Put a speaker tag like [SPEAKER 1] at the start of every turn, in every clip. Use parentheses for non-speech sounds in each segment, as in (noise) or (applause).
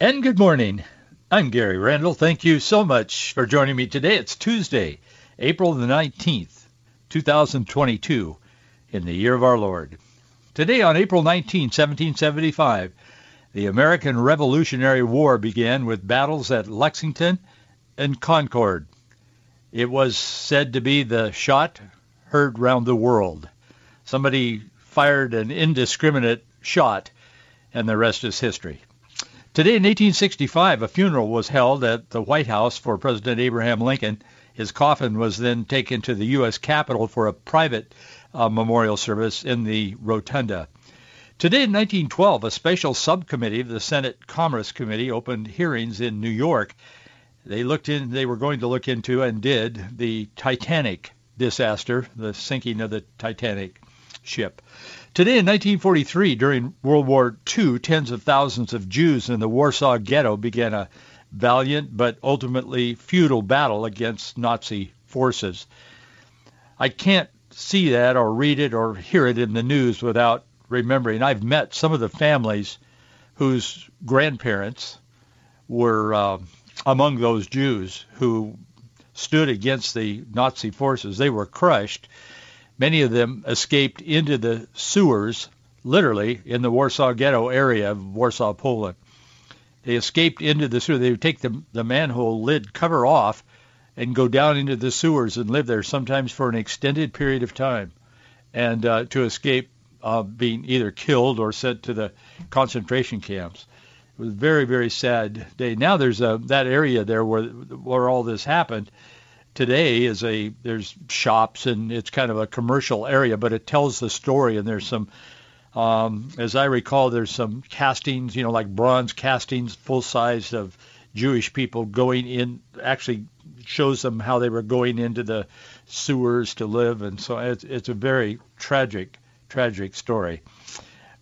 [SPEAKER 1] And good morning. I'm Gary Randall. Thank you so much for joining me today. It's Tuesday, April the 19th, 2022, in the year of our Lord. Today on April 19, 1775, the American Revolutionary War began with battles at Lexington and Concord. It was said to be the shot heard round the world. Somebody fired an indiscriminate shot, and the rest is history. Today in 1865, a funeral was held at the White House for President Abraham Lincoln. His coffin was then taken to the U.S. Capitol for a private uh, memorial service in the rotunda. Today in 1912, a special subcommittee of the Senate Commerce Committee opened hearings in New York. They looked in. They were going to look into and did the Titanic disaster, the sinking of the Titanic ship. Today in 1943, during World War II, tens of thousands of Jews in the Warsaw Ghetto began a valiant but ultimately futile battle against Nazi forces. I can't see that or read it or hear it in the news without remembering. I've met some of the families whose grandparents were uh, among those Jews who stood against the Nazi forces. They were crushed. Many of them escaped into the sewers, literally, in the Warsaw Ghetto area of Warsaw, Poland. They escaped into the sewer. They would take the, the manhole lid cover off and go down into the sewers and live there, sometimes for an extended period of time, and uh, to escape uh, being either killed or sent to the concentration camps. It was a very, very sad day. Now there's a that area there where where all this happened. Today is a there's shops and it's kind of a commercial area, but it tells the story. And there's some, um, as I recall, there's some castings, you know, like bronze castings, full size of Jewish people going in. Actually, shows them how they were going into the sewers to live, and so it's it's a very tragic, tragic story.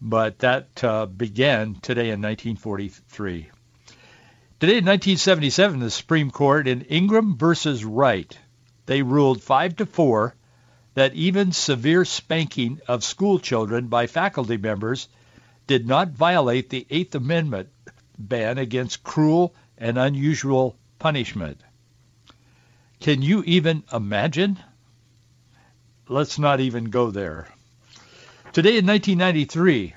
[SPEAKER 1] But that uh, began today in 1943. Today in 1977, the Supreme Court in Ingraham versus Wright, they ruled 5 to 4 that even severe spanking of school children by faculty members did not violate the Eighth Amendment ban against cruel and unusual punishment. Can you even imagine? Let's not even go there. Today in 1993,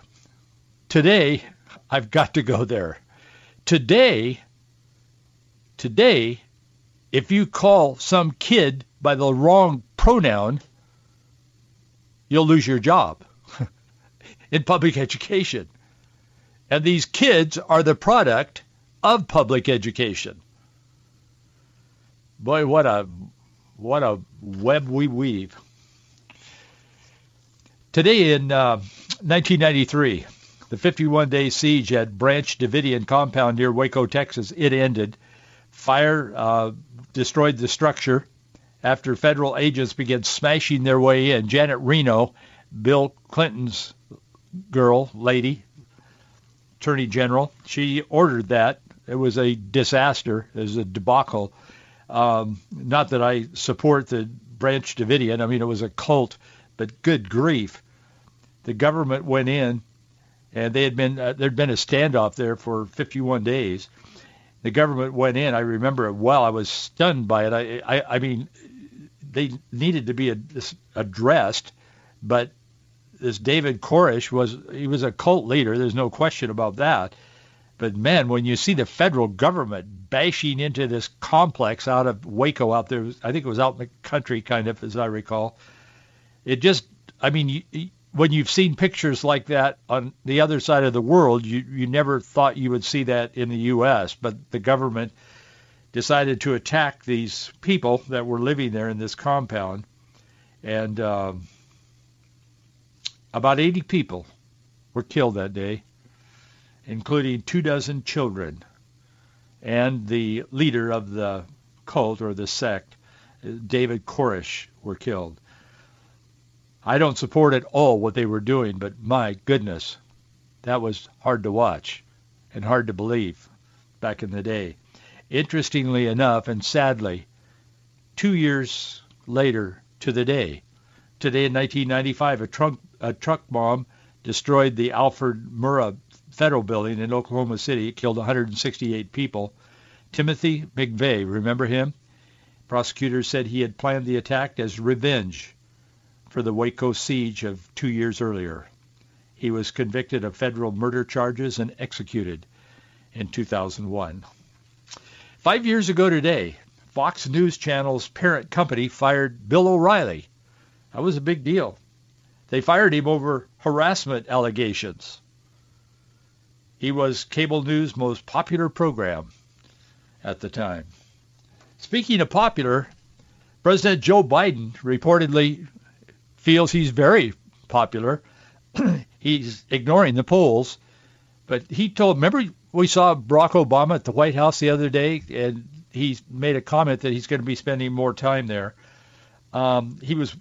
[SPEAKER 1] today, I've got to go there. Today, today, if you call some kid by the wrong pronoun, you'll lose your job (laughs) in public education. And these kids are the product of public education. Boy, what a what a web we weave. Today in uh, 1993, the 51-day siege at Branch Davidian compound near Waco, Texas, it ended. Fire uh, destroyed the structure after federal agents began smashing their way in. Janet Reno, Bill Clinton's girl, lady, attorney general, she ordered that. It was a disaster. It was a debacle. Um, not that I support the Branch Davidian. I mean, it was a cult but good grief, the government went in, and they had been uh, there'd been a standoff there for 51 days. The government went in. I remember it well. I was stunned by it. I I, I mean, they needed to be addressed, but this David Koresh was he was a cult leader. There's no question about that. But man, when you see the federal government bashing into this complex out of Waco out there, I think it was out in the country, kind of, as I recall it just, I mean, you, when you've seen pictures like that on the other side of the world, you, you never thought you would see that in the U.S., but the government decided to attack these people that were living there in this compound. And um, about 80 people were killed that day, including two dozen children. and the leader of the cult or the sect, David Koresh, were killed. I don't support at all what they were doing, but my goodness, that was hard to watch and hard to believe back in the day. Interestingly enough, and sadly, two years later to the day, today in 1995, a truck, a truck bomb destroyed the Alfred Murrah Federal Building in Oklahoma City. It killed 168 people. Timothy McVeigh, remember him? Prosecutors said he had planned the attack as revenge for the Waco siege of two years earlier. He was convicted of federal murder charges and executed in 2001. Five years ago today, Fox News Channel's parent company fired Bill O'Reilly. That was a big deal. They fired him over harassment allegations. He was cable news' most popular program at the time. Speaking of popular, President Joe Biden reportedly feels he's very popular. (clears throat) he's ignoring the polls, but he told. Remember, we saw Barack Obama at the White House the other day, and he made a comment that he's going to be spending more time there. Um, he was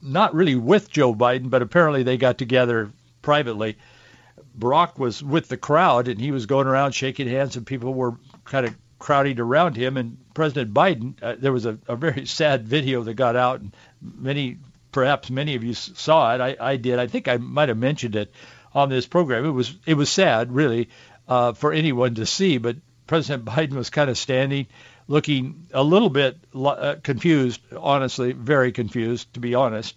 [SPEAKER 1] not really with Joe Biden, but apparently they got together privately. Barack was with the crowd, and he was going around shaking hands, and people were kind of crowding around him. And President Biden, uh, there was a, a very (laughs) sad video that got out, and many perhaps many of you saw it. I, I did. I think I might have mentioned it on this program. It was it was sad, really, uh, for anyone to see. But President (laughs) Biden was kind of standing, looking a little bit uh, confused, honestly, very confused, to be honest,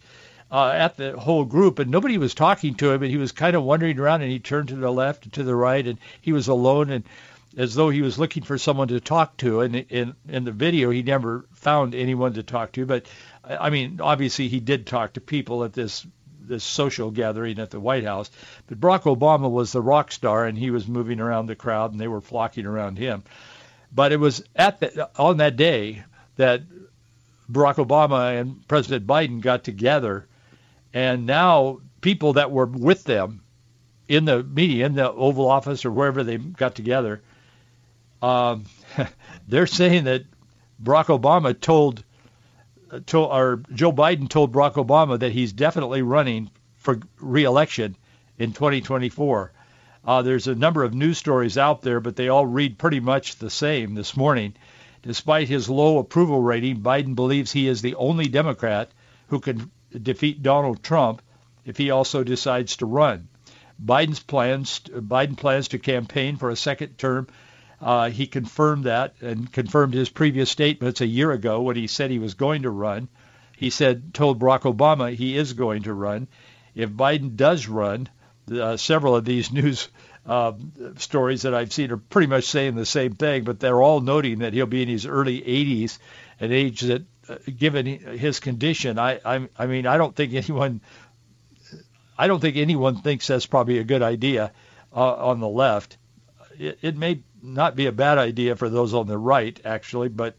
[SPEAKER 1] uh, at the whole group. And nobody was talking to him, and he was kind of wandering around. And he turned to the left and to the right, and he was alone and as though he was looking for someone to talk to. And in in the video, he never found anyone to talk to. But I mean, obviously he did talk to people at this this social gathering at the White House. But Barack Obama was the rock star, and he was moving around the crowd, and they were flocking around him. But it was at the, on that day that Barack Obama and President Biden got together, and now people that were with them in the media, in the Oval Office or wherever they got together, um, (laughs) they're saying that Barack Obama told told, or Joe Biden told Barack Obama that he's definitely running for reelection in 2024. Uh, there's a number of news stories out there, but they all read pretty much the same this morning. Despite his low approval rating, Biden believes he is the only Democrat who can defeat Donald Trump if he also decides to run. Biden's plans Biden plans to campaign for a second term uh, he confirmed that and confirmed his previous statements a year ago when he said he was going to run. He said, told Barack Obama he is going to run. If Biden does run, uh, several of these (laughs) news uh, stories that I've seen are pretty much saying the same thing, but they're all noting that he'll be in his early 80s, an age that, uh, given his condition, I, I, I mean, I don't think (laughs) anyone, I don't think anyone thinks that's probably a good idea uh, on the left. It, it may not be a bad idea for those on the right, actually, but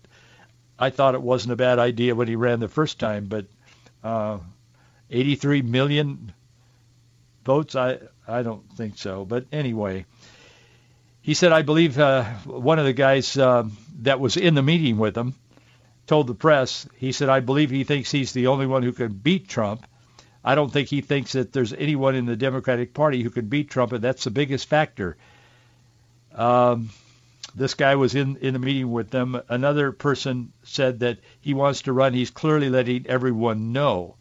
[SPEAKER 1] I thought it wasn't a bad idea when he ran the first time. But uh, 83 million votes, I, I don't think so. But anyway, he said, I believe uh, one of the guys uh, that was in the meeting with him told the press, he said, I believe he thinks he's the only one who can beat Trump. I don't think he thinks that there's anyone in the Democratic Party who can beat Trump, and that's the biggest factor. Um, this guy was in, in the meeting with them. Another person said that he wants to run. He's clearly letting everyone know.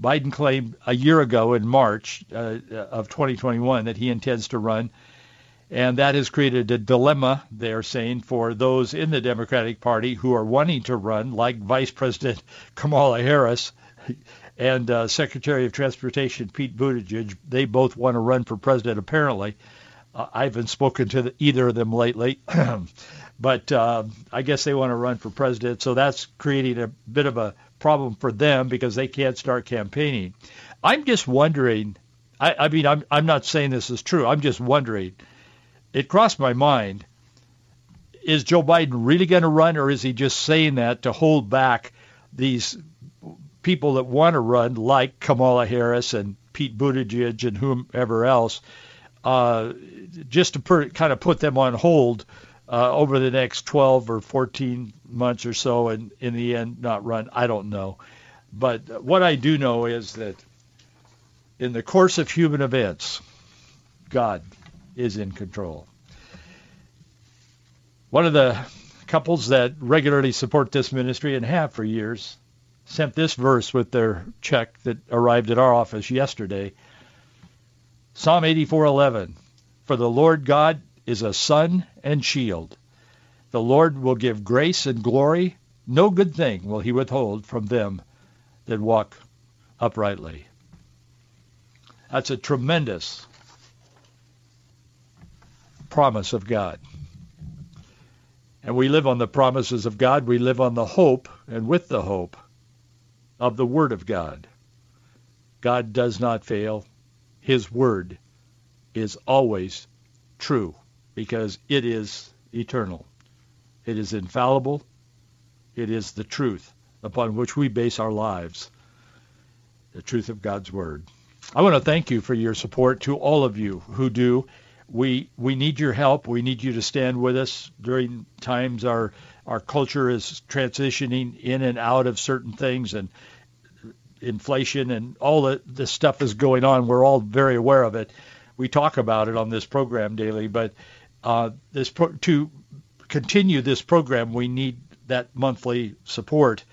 [SPEAKER 1] Biden claimed a year ago in March uh, of 2021 that he intends to run. And that has created a dilemma, they are saying, for those in the Democratic Party who are wanting to run, like Vice President (laughs) Kamala Harris (laughs) and uh, Secretary of Transportation Pete Buttigieg. They both want to run for president, apparently. Uh, I haven't spoken to the, either of them lately, (clears throat) but uh, I guess they want to run for president. So that's creating a bit of a problem for them because they can't start campaigning. I'm just wondering. I, I mean, I'm I'm not saying this is true. I'm just wondering. It crossed my mind. Is Joe Biden really going to run, or is he just saying that to hold back these people that want to run, like Kamala Harris and Pete Buttigieg and whomever else? Uh, just to per, kind of put them on hold uh, over the next 12 or 14 months or so, and in the end not run. I don't know. But what I do know is that in the course of human events, God is in control. One of the couples that regularly support this ministry and have for years sent this verse with their check that arrived at our office yesterday. Psalm 84:11 For the Lord God is a sun and shield. The Lord will give grace and glory. No good thing will he withhold from them that walk uprightly. That's a tremendous promise of God. And we live on the promises of God. We live on the hope and with the hope of the Word of God. God does not fail. His Word is always true because it is eternal. It is infallible. It is the truth upon which we base our lives, the truth of God's Word. I want to thank you for your support to all of you who do. We we need your help. We need you to stand with us during times our our culture is transitioning in and out of certain things and inflation and all the this stuff is going on. We're all very aware of it. We talk about it on this program daily, but uh, this pro- to continue this program, we need that monthly support,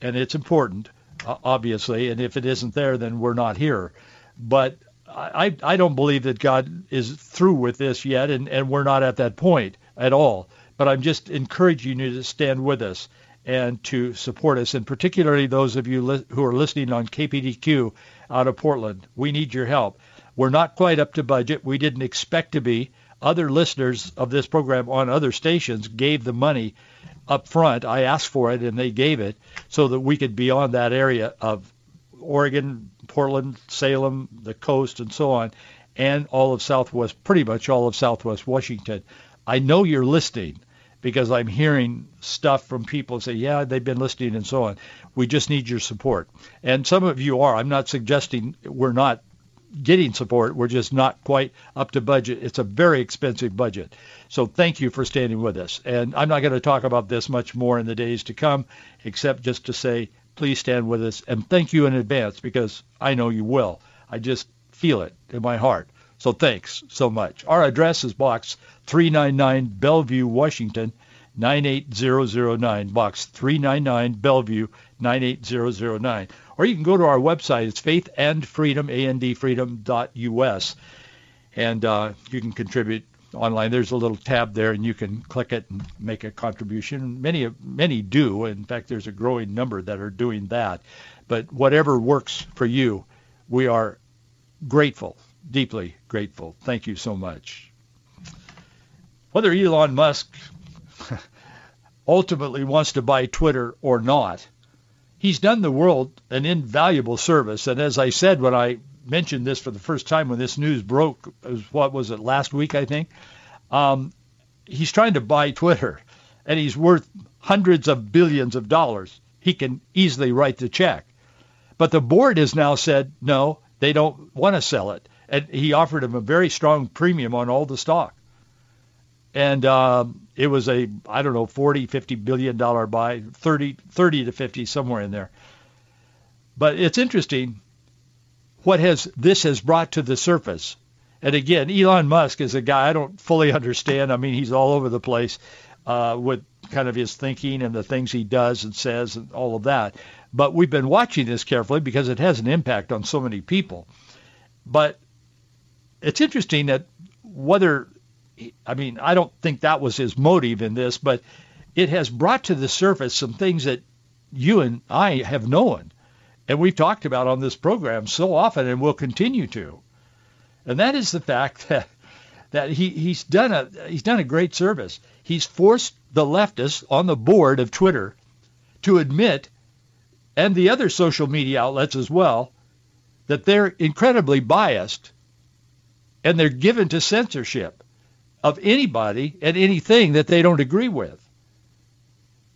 [SPEAKER 1] and it's important, uh, obviously. And if it isn't there, then we're not here. But I, I don't believe that God is through with this yet, and, and we're not at that point at all. But I'm just encouraging you to stand with us and to support us, and particularly those of you li- who are listening on KPDQ out of Portland. We need your help. We're not quite up to budget. We didn't expect to be. Other listeners of this program on other stations gave the money up front. I asked for it, and they gave it so that we could be on that area of Oregon, Portland, Salem, the coast, and so on, and all of Southwest, pretty much all of Southwest Washington. I know you're listening because I'm hearing stuff from people say, yeah, they've been listening and so on. We just need your support. And some of you are. I'm not suggesting we're not getting support. We're just not quite up to budget. It's a very expensive budget. So thank you for standing with us. And I'm not going to talk about this much more in the days to come, except just to say, please stand with us. And thank you in advance because I know you will. I just feel it in my heart. So thanks so much. Our address is Box 399 Bellevue, Washington, 98009. Box 399 Bellevue, 98009. Or you can go to our website. It's faithandfreedom, A-N-D And uh, you can contribute online. There's a little tab there, and you can click it and make a contribution. Many many do. In fact, there's a growing number that are doing that. But whatever works for you, we are grateful, deeply grateful. Thank you so much. Whether Elon Musk (laughs) ultimately wants to buy Twitter or not, he's done the world an invaluable service. And as I said when I mentioned this for the first time when this news broke, what was it, last week, I think, um, he's trying to buy Twitter, and he's worth hundreds of billions of dollars. He can easily write the check. But the board has now said, no, they don't want to sell it. And he offered him a very strong premium on all the stock. And um, it was a, I don't know, 40, 50 billion dollar buy, 30, 30 to 50, somewhere in there. But it's interesting what has this has brought to the surface. And again, Elon Musk is a guy I don't fully (laughs) understand. I mean, he's all over the place uh, with kind of his thinking and the things he does and says and all of that. But we've been watching this carefully because it has an impact on so many people. But it's interesting that whether, I mean, I don't think that was his motive in this, but it has brought to the surface some things that you and I have known and we've talked about on this program so often and will continue to. And that is the fact (laughs) that that he, he's done a he's done a great service. He's forced the leftists on the board of Twitter to admit and the other social media outlets as well that they're incredibly biased and they're given to censorship of anybody and anything that they don't agree with.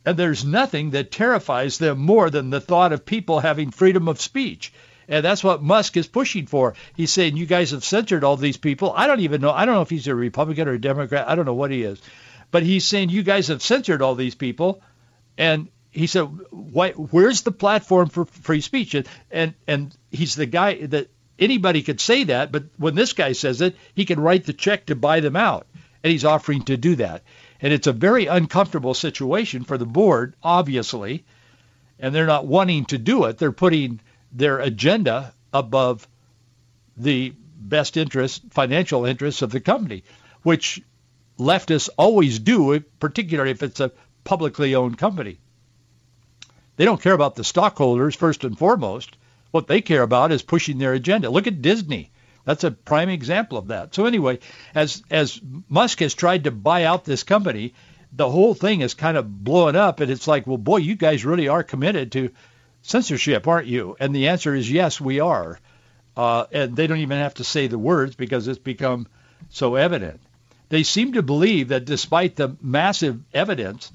[SPEAKER 1] And there's nothing that terrifies them more than the thought of people having freedom of speech. And that's what Musk is pushing for. He's saying, you guys have censored all these people. I don't even know. I don't know if he's a Republican or a Democrat. I don't know what he is. But he's saying you guys have censored all these people, and he said, "Where's the platform for free speech?" And, and and he's the guy that anybody could say that, but when this guy says it, he can write the check to buy them out, and he's offering to do that. And it's a very uncomfortable situation for the board, obviously, and they're not wanting to do it. They're putting their agenda above the best interest, financial interests of the company, which leftists always do, particularly if it's a publicly owned company. They don't care about the stockholders first and foremost. What they care about is pushing their agenda. Look at Disney. That's a prime example of that. So anyway, as as Musk has tried to buy out this company, the whole thing is kind of blowing up, and it's like, well, boy, you guys really are committed to censorship, aren't you? And the answer is yes, we are. Uh, and they don't even have to say the words because it's become so evident. They seem to believe that despite the massive evidence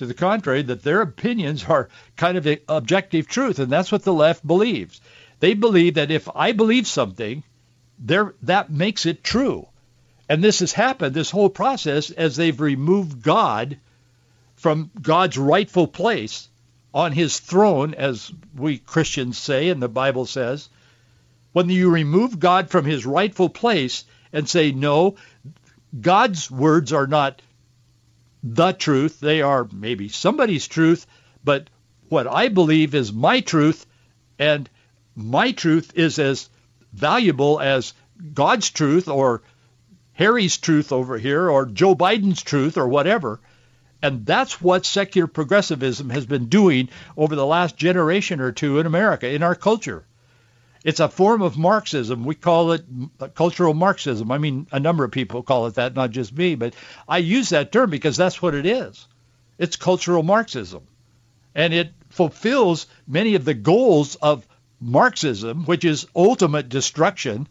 [SPEAKER 1] to the contrary, that their opinions are kind of objective truth, and that's what the left believes. They believe that if I believe something, there that makes it true. And this has happened, this whole process, as they've removed God from God's rightful place on his throne, as we Christians say and the Bible says. When you remove God from his rightful place and say, no, God's words are not the truth. They are maybe somebody's truth, but what I believe is my truth, and my truth is as valuable as God's truth or Harry's truth over here or Joe Biden's truth or whatever. And that's what secular progressivism has been doing over the last generation or two in America, in our culture. It's a form of Marxism. We call it uh, cultural Marxism. I mean, a number of people call it that, not just me, but I use that term because that's what it is. It's cultural Marxism. And it fulfills many of the goals of Marxism, which is ultimate destruction,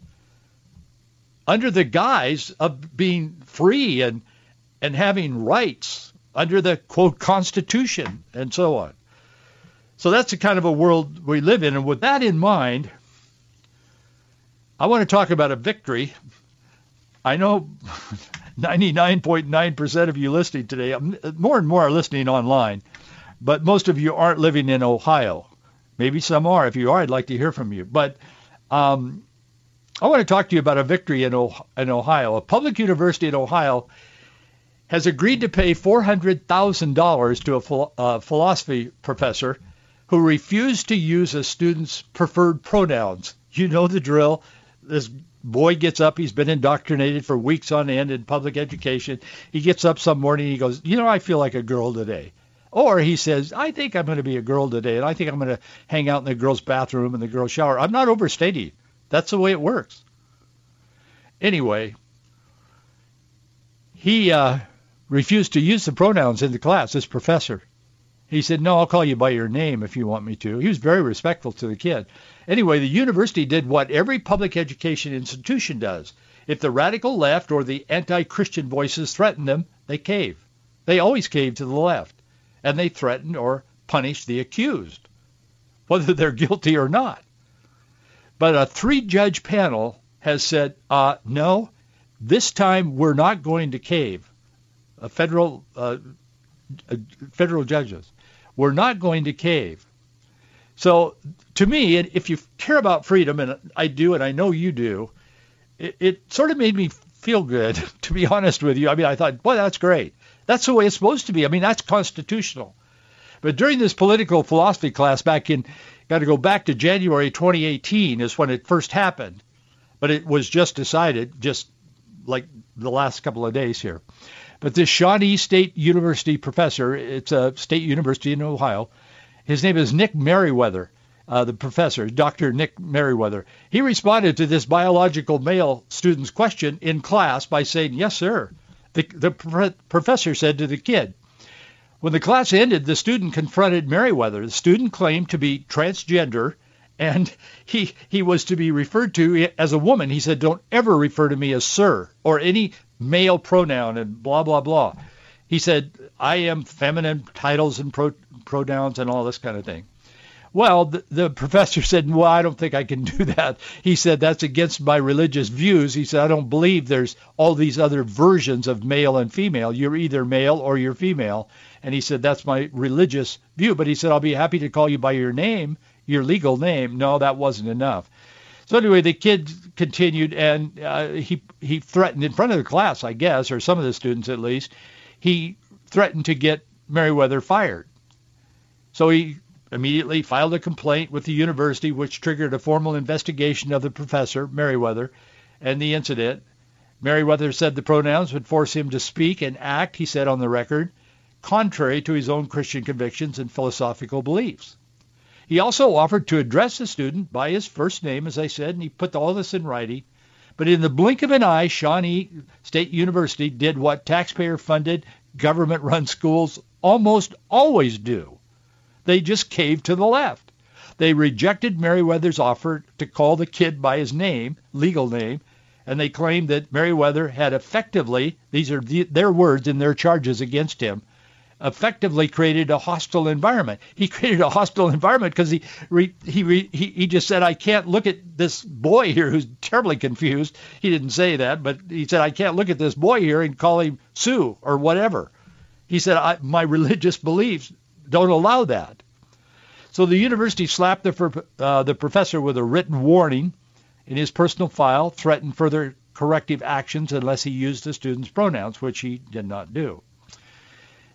[SPEAKER 1] under the guise of being free and, and having rights under the, quote, Constitution and so on. So that's the kind of a world we live in. And with that in mind, I want to talk about a victory. I know (laughs) 99.9% of you listening today, um, more and more are listening online, but most of you aren't living in Ohio. Maybe some are. If you are, I'd like to hear from you. But um, I want to talk to you about a victory in, in Ohio. A public university in Ohio has agreed to pay $400,000 to a ph- philosophy professor who refused to use a student's preferred pronouns. You know the drill this boy gets up. He's been indoctrinated for weeks on end in public education. He gets up some morning. He goes, you know, I feel like a girl today. Or he says, I think I'm going to be a girl today, and I think I'm going to hang out in the girls' bathroom and the girls' shower. I'm not overstating. That's the way it works. Anyway, he uh, refused to use the pronouns in the class, this professor. He said, no, I'll call you by your name if you want me to. He was very respectful to the kid. Anyway, the university did what every public education institution does. If the radical left or the anti-Christian voices threaten them, they cave. They always cave to the left. And they threaten or punish the accused, whether they're guilty or not. But a three-judge panel has said, uh, no, this time we're not going to cave. A federal, uh, federal judges. We're not going to cave. So to me, if you care about freedom, and I do, and I know you do, it, it sort of made me feel good, (laughs) to be honest with you. I mean, I thought, boy, that's great. That's the way it's supposed to be. I mean, that's constitutional. But during this political philosophy class back in, got to go back to January 2018 is when it first happened. But it was just decided, just like the last couple of days here. But this Shawnee State University professor, it's a state university in Ohio, his name is Nick Meriwether, uh, the professor, Dr. Nick Meriwether. He responded to this biological male student's question in class by saying, yes, sir. The, the pro- professor said to the kid, when the class ended, the student confronted Meriwether. The student claimed to be transgender and he he was to be referred to as a woman. He said, "Don't ever refer to me as sir or any male pronoun and blah blah blah." He said, "I am feminine titles and pro, pronouns and all this kind of thing." Well, the, the, professor (laughs) said, well, I don't think I can (laughs) do that. He said, that's against my religious views. He said, I don't believe there's all these other versions of male and female. You're either male or you're female. And he said, that's my religious view. But he said, I'll be happy to call you by your name, your legal name. No, that wasn't enough. So anyway, the kid continued, and uh, he he threatened in front of the class, I guess, or some of the students at least. He threatened to get Meriwether fired. So he immediately filed a complaint with the university, which triggered a formal investigation of the professor, Meriwether, and the incident. Meriwether said the pronouns would force him to speak and act, he said on the record, contrary to his own Christian convictions and philosophical beliefs. He also offered to address the student by his first name, as I said, and he put all this in writing. But in the blink of an eye, Shawnee State University did what taxpayer-funded, government-run schools almost always do. They just caved to the left. They rejected Meriwether's offer to call the kid by his name, legal name, and they claimed that Meriwether had effectively, these are the, their words in their charges against him, effectively created a hostile environment. He created a hostile environment because he re, he, he he just said, "I can't look at this boy here who's terribly confused." He didn't say that, but he said, "I can't look at this boy here and call him Sue or whatever." He said, "My (laughs) religious beliefs don't allow that. So the university slapped the, uh, the professor with a written warning in his personal file, threatened further corrective actions unless he used the student's pronouns, which he did not do.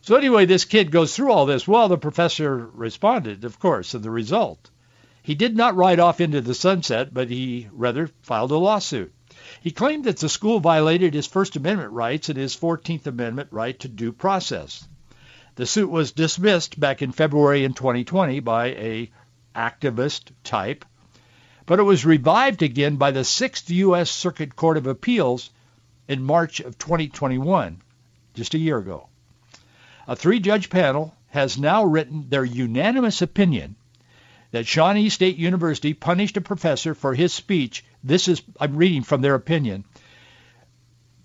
[SPEAKER 1] So anyway, this kid goes through all this. Well, the professor responded, of course, and the result. He did not ride off into the sunset, but he rather filed a lawsuit. He claimed that the school violated his First Amendment rights and his 14th Amendment right to due process. The suit was dismissed back in February in 2020 by a activist type, but it was revived again by the Sixth U.S. Circuit Court of Appeals in March of 2021, just a year ago. A three-judge panel has now written their unanimous opinion that Shawnee State University punished a professor for his speech. This is, I'm reading from their opinion,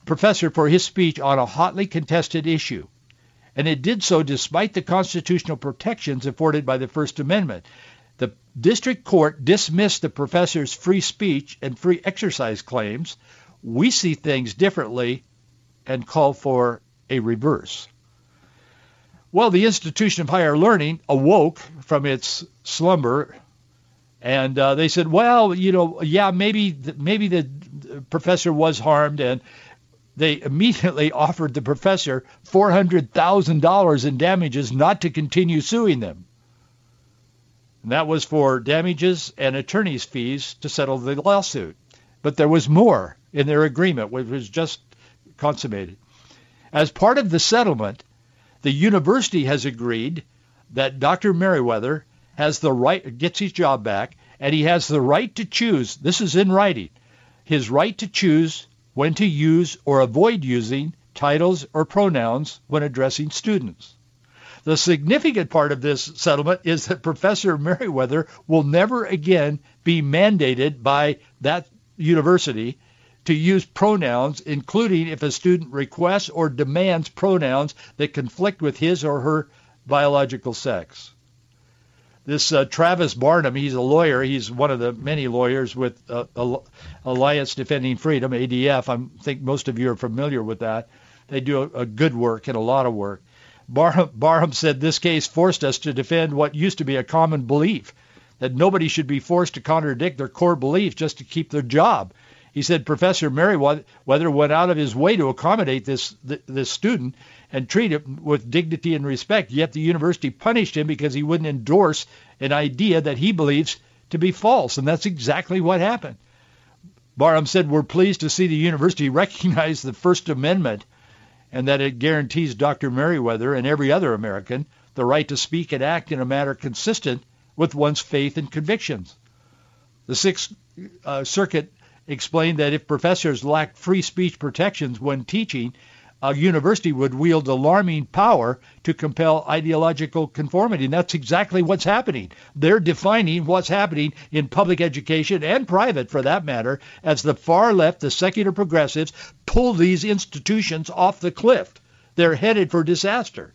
[SPEAKER 1] professor for his speech on a hotly contested issue and it did so despite the constitutional protections afforded by the First Amendment. The district court dismissed the professor's free speech and free exercise claims. We see things differently and call for a reverse. Well, the institution of higher learning awoke from its slumber, and uh, they said, "Well, you know, yeah, maybe maybe the professor was harmed, and they immediately (laughs) offered the professor $400,000 in damages not to continue suing them. And that was for damages and attorney's fees to settle the lawsuit. But there was more in their agreement, which was just consummated. As part of the settlement, the university has agreed that Dr. Meriwether has the right, gets his job back, and he has the right to choose, this is in writing, his right to choose when to use or avoid using titles or pronouns when addressing students. The significant part of this settlement is that Professor Meriwether will never again be mandated by that university to use pronouns, including if a student requests or demands pronouns that conflict with his or her biological sex. This uh, Travis Barnum, he's a lawyer. He's one of the many lawyers with uh, Alliance Defending Freedom, ADF. I think most of you are familiar with that. They do a, a good work and a lot of work. Barham, Barham said this case forced us to defend what used to be a common belief, that nobody should be forced to contradict their core beliefs just to keep their job. He said Professor Meriwether went out of his way to accommodate this this student and treat him with dignity and respect. Yet the university punished him because he wouldn't endorse an idea that he believes to be false, and that's exactly what happened. Barham said, we're pleased to see the university (laughs) recognize the First Amendment and that it guarantees Dr. Meriwether and every other American the right to speak and act in a manner consistent with one's faith and convictions. The Sixth uh, Circuit explained that if professors lacked free speech protections when teaching, a university would wield alarming power to compel ideological conformity. And that's exactly what's happening. They're defining what's happening in public education and private, for that matter, as the far left, the secular progressives, pull these institutions off the cliff. They're headed for disaster.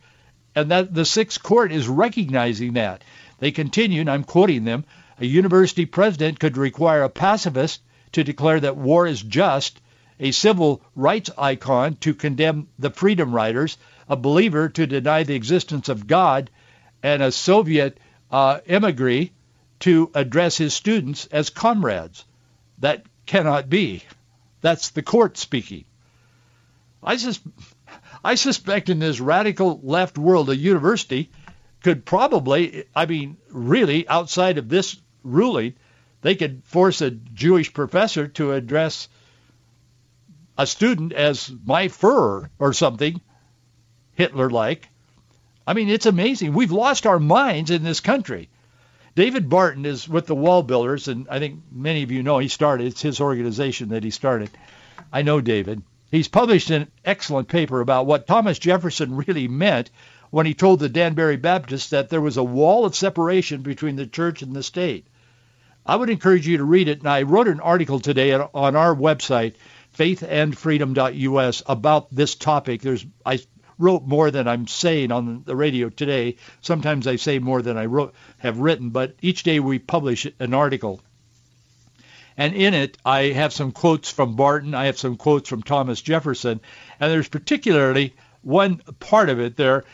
[SPEAKER 1] And that the Sixth Court is recognizing that. They continue, and I'm quoting them, a university president could require a pacifist to declare that war is just, a civil rights icon to condemn the freedom riders, a believer to deny the existence of God, and a Soviet uh, emigre to address his students as comrades. That cannot be. That's the court speaking. I, sus- I suspect in this radical left world, a university could probably, I mean, really, outside of this ruling, they could force a Jewish professor to address a student as my Führer or something, Hitler-like. I mean, it's amazing. We've lost our minds in this country. David Barton is with the Wall Builders, and I think many of you know he started. It's his organization that he started. I know David. He's published an excellent paper about what Thomas Jefferson really meant when he told the Danbury Baptists that there was a wall of separation between the church and the state. I would encourage you to read it, and I wrote an article today on our website, faithandfreedom.us, about this topic. There's I wrote more than I'm saying on the radio today. Sometimes I say more than I wrote, have written, but each day we publish an article. And in it, I have some quotes from Barton. I have some quotes from Thomas Jefferson. And there's particularly one part of it there.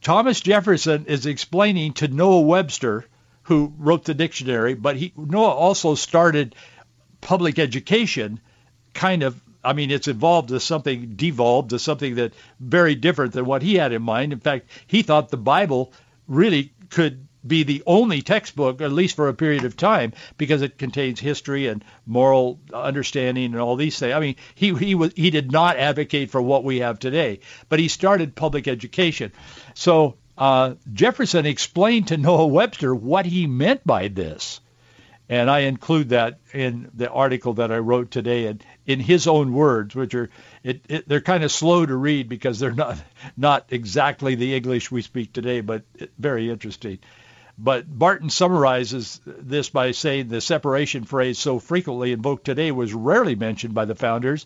[SPEAKER 1] Thomas Jefferson is explaining to Noah Webster, who wrote the dictionary, but he Noah also started public education kind of I mean, it's evolved to something devolved to something that very different than what he had in mind. In fact, he thought the Bible really could be the only textbook, at least for a period of time, because it contains history and moral understanding and all these things. I mean, he he was he did not advocate for what we have today, but he started public education. So uh, Jefferson explained to Noah Webster what he meant by this. And I include that in the article that I wrote today and in his own words, which are it, it, they're kind of slow to read because they're not not exactly the English we speak today, but very interesting. But Barton summarizes this by saying the separation phrase so frequently invoked today was rarely mentioned by the founders.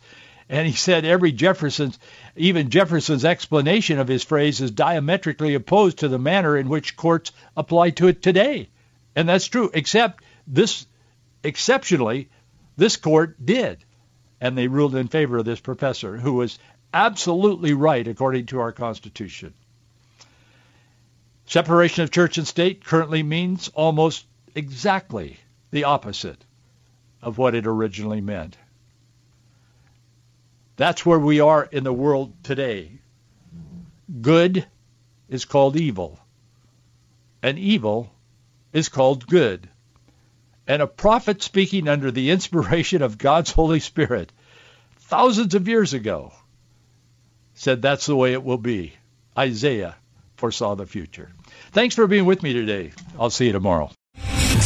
[SPEAKER 1] And he said every Jefferson's, even Jefferson's explanation of his phrase is diametrically opposed to the manner in which courts apply to it today. And that's true, except this, exceptionally, this court did. And they ruled in favor of this professor, who was absolutely right according to our Constitution. Separation of church and state currently means almost exactly the opposite of what it originally meant. That's where we are in the world today. Good is called evil, and evil is called good and a prophet speaking under the inspiration of God's Holy Spirit thousands of years ago said that's the way it will be. Isaiah foresaw the future. Thanks for being with me today. I'll see you tomorrow.